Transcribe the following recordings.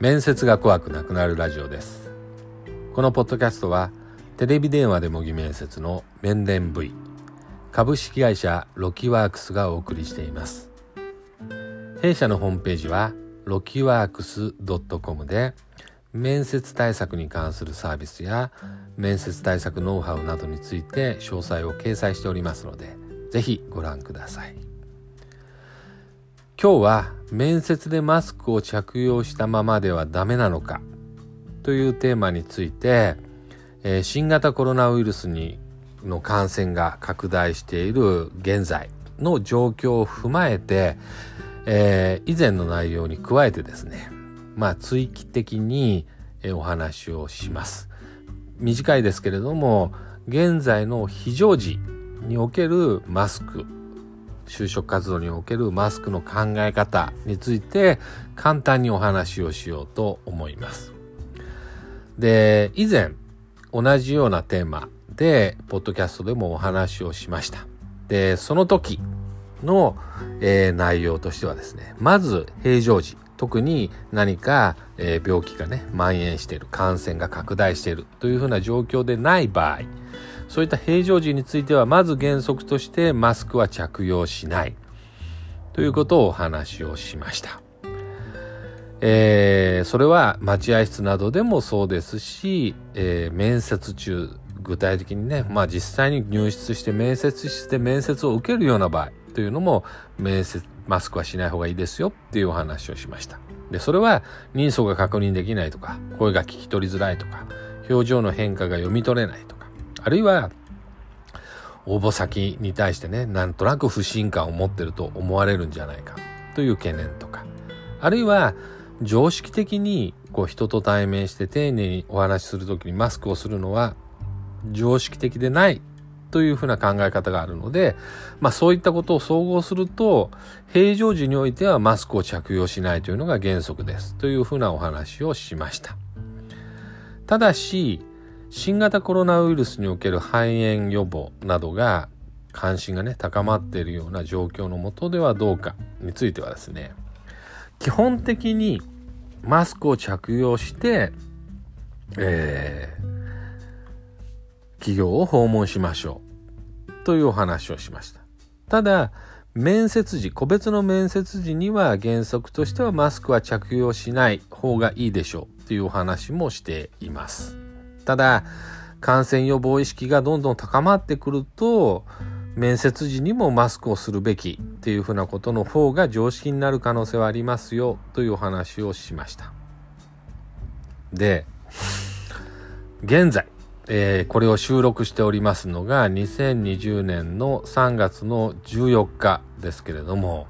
面接が怖くなくなるラジオです。このポッドキャストはテレビ電話で模擬面接の面談 V 株式会社ロキワークスがお送りしています。弊社のホームページはロキワークス .com で面接対策に関するサービスや面接対策ノウハウなどについて詳細を掲載しておりますのでぜひご覧ください。今日は面接でマスクを着用したままではダメなのかというテーマについて、えー、新型コロナウイルスにの感染が拡大している現在の状況を踏まえて、えー、以前の内容に加えてですねまあ追記的にお話をします。短いですけれども現在の非常時におけるマスク就職活動におけるマスクの考え方について簡単にお話をしようと思います。で以前同じようなテーマでポッドキャストでもお話をしました。でその時の、えー、内容としてはですねまず平常時特に何か、えー、病気がね蔓延している感染が拡大しているというふうな状況でない場合そういった平常時についてはまず原則としてマスクは着用しないということをお話をしました。えー、それは待合室などでもそうですし、えー、面接中具体的にね、まあ実際に入室して面接して面接を受けるような場合というのも面接マスクはしない方がいいですよっていうお話をしました。で、それは人相が確認できないとか、声が聞き取りづらいとか、表情の変化が読み取れないとか、あるいは応募先に対してね、なんとなく不信感を持ってると思われるんじゃないかという懸念とか、あるいは常識的にこう人と対面して丁寧にお話しするときにマスクをするのは常識的でないというふうな考え方があるので、まあそういったことを総合すると、平常時においてはマスクを着用しないというのが原則です。というふうなお話をしました。ただし、新型コロナウイルスにおける肺炎予防などが関心がね、高まっているような状況のもとではどうかについてはですね、基本的にマスクを着用して、えー、企業を訪問しましょうというお話をしました。ただ、面接時、個別の面接時には原則としてはマスクは着用しない方がいいでしょうというお話もしています。ただ、感染予防意識がどんどん高まってくると、面接時にもマスクをするべきっていうふうなことの方が常識になる可能性はありますよというお話をしました。で、現在、えー、これを収録しておりますのが2020年の3月の14日ですけれども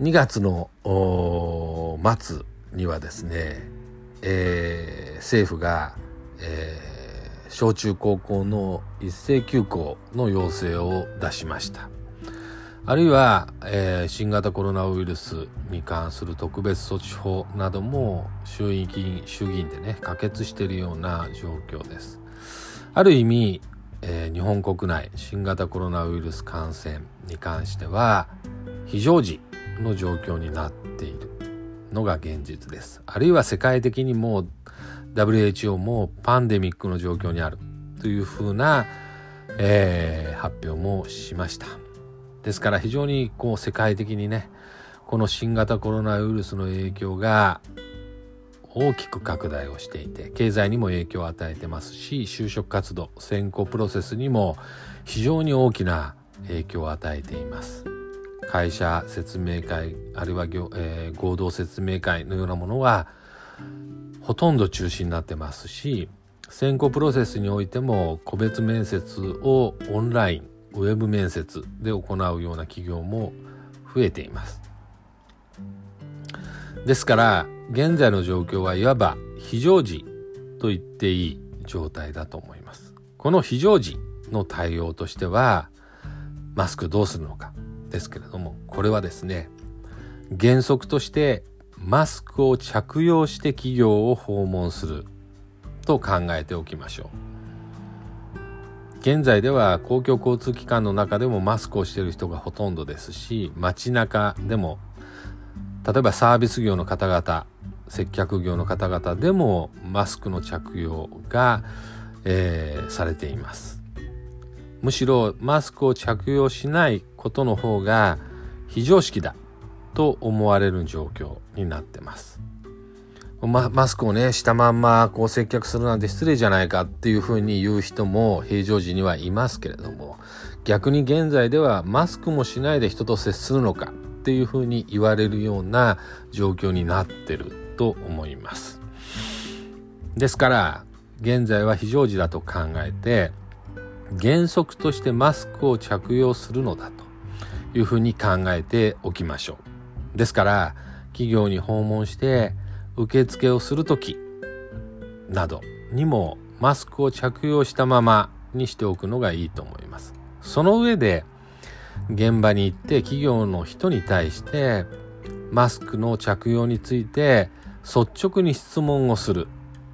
2月の末にはですね、えー、政府が、えー、小中高校の一斉休校の要請を出しました。あるいは、えー、新型コロナウイルスに関する特別措置法なども衆議員衆議院でね可決しているような状況です。ある意味、え、日本国内新型コロナウイルス感染に関しては非常時の状況になっているのが現実です。あるいは世界的にもう WHO もパンデミックの状況にあるというふうな、えー、発表もしました。ですから非常にこう世界的にねこの新型コロナウイルスの影響が大きく拡大をしていて経済にも影響を与えてますし就職活動選考プロセスにも非常に大きな影響を与えています会社説明会あるいは、えー、合同説明会のようなものはほとんど中止になってますし選考プロセスにおいても個別面接をオンラインウェブ面接で行うような企業も増えています。ですから現在の状況はいわば非常時と言っていい状態だと思います。この非常時の対応としてはマスクどうするのかですけれどもこれはですね原則としてマスクを着用して企業を訪問すると考えておきましょう。現在では公共交通機関の中でもマスクをしている人がほとんどですし街中でも例えばサービス業の方々接客業の方々でもマスクの着用が、えー、されていますむしろマスクを着用しないことの方が非常識だと思われる状況になってます。ま、マスクをねしたまんまこう接客するなんて失礼じゃないかっていうふうに言う人も平常時にはいますけれども逆に現在ではマスクもしないで人と接するのかっていうふうに言われるような状況になってると思います。ですから現在は非常時だと考えて原則としてマスクを着用するのだというふうに考えておきましょう。ですから企業に訪問して受付をする時などにもマスクを着用したままにしておくのがいいと思います。その上で現場に行って企業の人に対してマスクの着用について率直に質問をする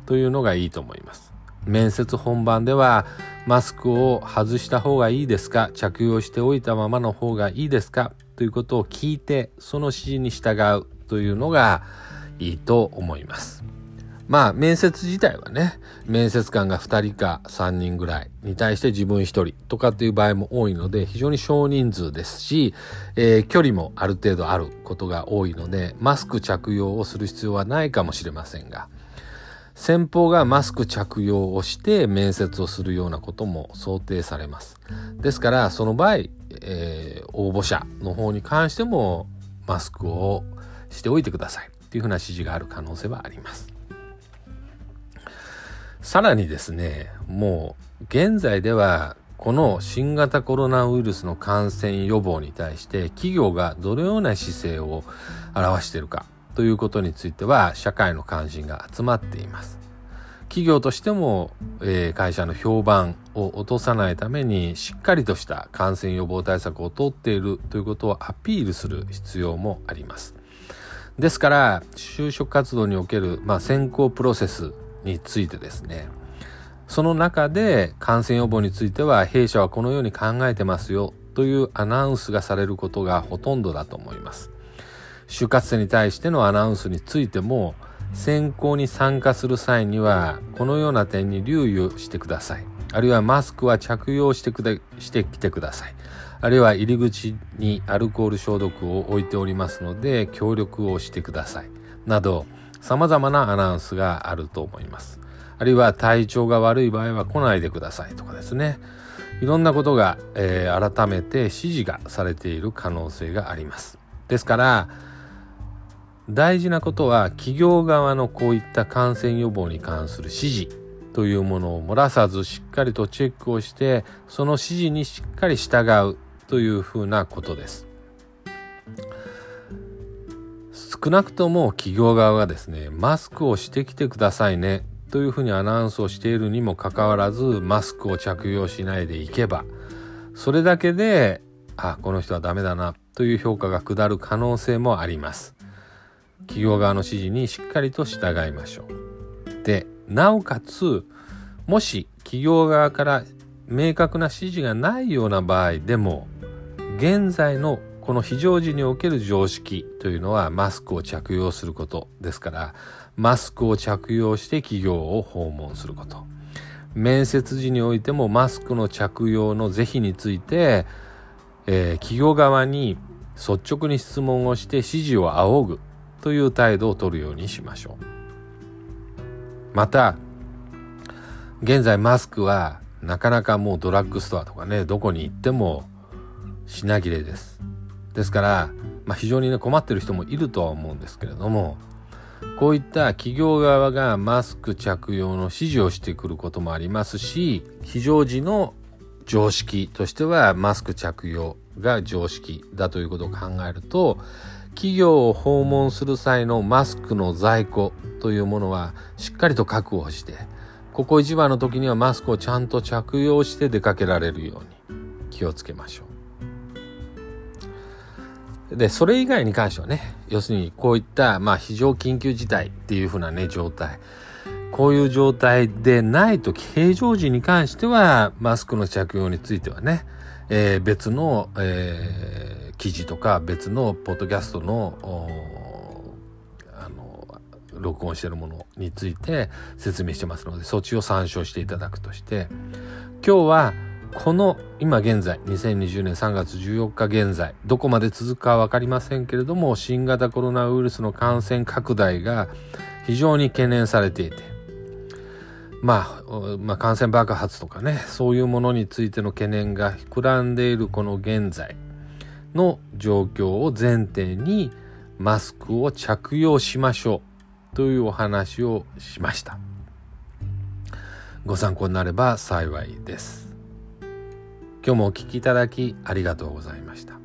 というのがいいと思います。面接本番ではマスクを外した方がいいですか？着用しておいたままの方がいいですか？ということを聞いてその指示に従うというのがいいと思います。まあ面接自体はね面接官が2人か3人ぐらいに対して自分1人とかっていう場合も多いので非常に少人数ですし、えー、距離もある程度あることが多いのでマスク着用をする必要はないかもしれませんが先方がマスク着用をして面接をするようなことも想定されます。ですからその場合、えー、応募者の方に関してもマスクをしておいてくださいっていうふうな指示がある可能性はあります。さらにですね、もう現在ではこの新型コロナウイルスの感染予防に対して企業がどのような姿勢を表しているかということについては社会の関心が集まっています。企業としても、えー、会社の評判を落とさないためにしっかりとした感染予防対策をとっているということをアピールする必要もあります。ですから就職活動における、まあ、選考プロセスについてですねその中で感染予防については弊社はこのように考えてますよというアナウンスがされることがほとんどだと思います。就活生に対してのアナウンスについても選考に参加する際にはこのような点に留意をしてください。あるいはマスクは着用してくでしてきてください。あるいは入り口にアルコール消毒を置いておりますので協力をしてください。など様々なアナウンスがあると思います。あるいは体調が悪い場合は来ないでくださいとかですね。いろんなことが、えー、改めて指示がされている可能性があります。ですから大事なことは企業側のこういった感染予防に関する指示というものを漏らさずしっかりとチェックをしてその指示にしっかり従うというふうなことです。少なくとも企業側がですねマスクをしてきてくださいねというふうにアナウンスをしているにもかかわらずマスクを着用しないでいけばそれだけであこの人はダメだなという評価が下る可能性もあります。企業側の指示にしっかりと従いましょう。で、なおかつ、もし企業側から明確な指示がないような場合でも、現在のこの非常時における常識というのはマスクを着用することですから、マスクを着用して企業を訪問すること。面接時においてもマスクの着用の是非について、えー、企業側に率直に質問をして指示を仰ぐという態度を取るようにしましょう。また、現在マスクはなかなかもうドラッグストアとかね、どこに行っても品切れです。ですから、まあ、非常にね困ってる人もいるとは思うんですけれども、こういった企業側がマスク着用の指示をしてくることもありますし、非常時の常識としてはマスク着用が常識だということを考えると、企業を訪問する際のマスクの在庫というものはしっかりと確保して、ここ一番の時にはマスクをちゃんと着用して出かけられるように気をつけましょう。で、それ以外に関してはね、要するにこういった、まあ、非常緊急事態っていうふうなね、状態。こういう状態でない時、平常時に関しては、マスクの着用についてはね、えー、別の、えー、記事とか別のポッドキャストのあの録音してるものについて説明してますのでそっちを参照していただくとして今日はこの今現在2020年3月14日現在どこまで続くか分かりませんけれども新型コロナウイルスの感染拡大が非常に懸念されていてまあ、まあ、感染爆発とかねそういうものについての懸念が膨らんでいるこの現在。の状況を前提にマスクを着用しましょうというお話をしました。ご参考になれば幸いです。今日もお聞きいただきありがとうございました。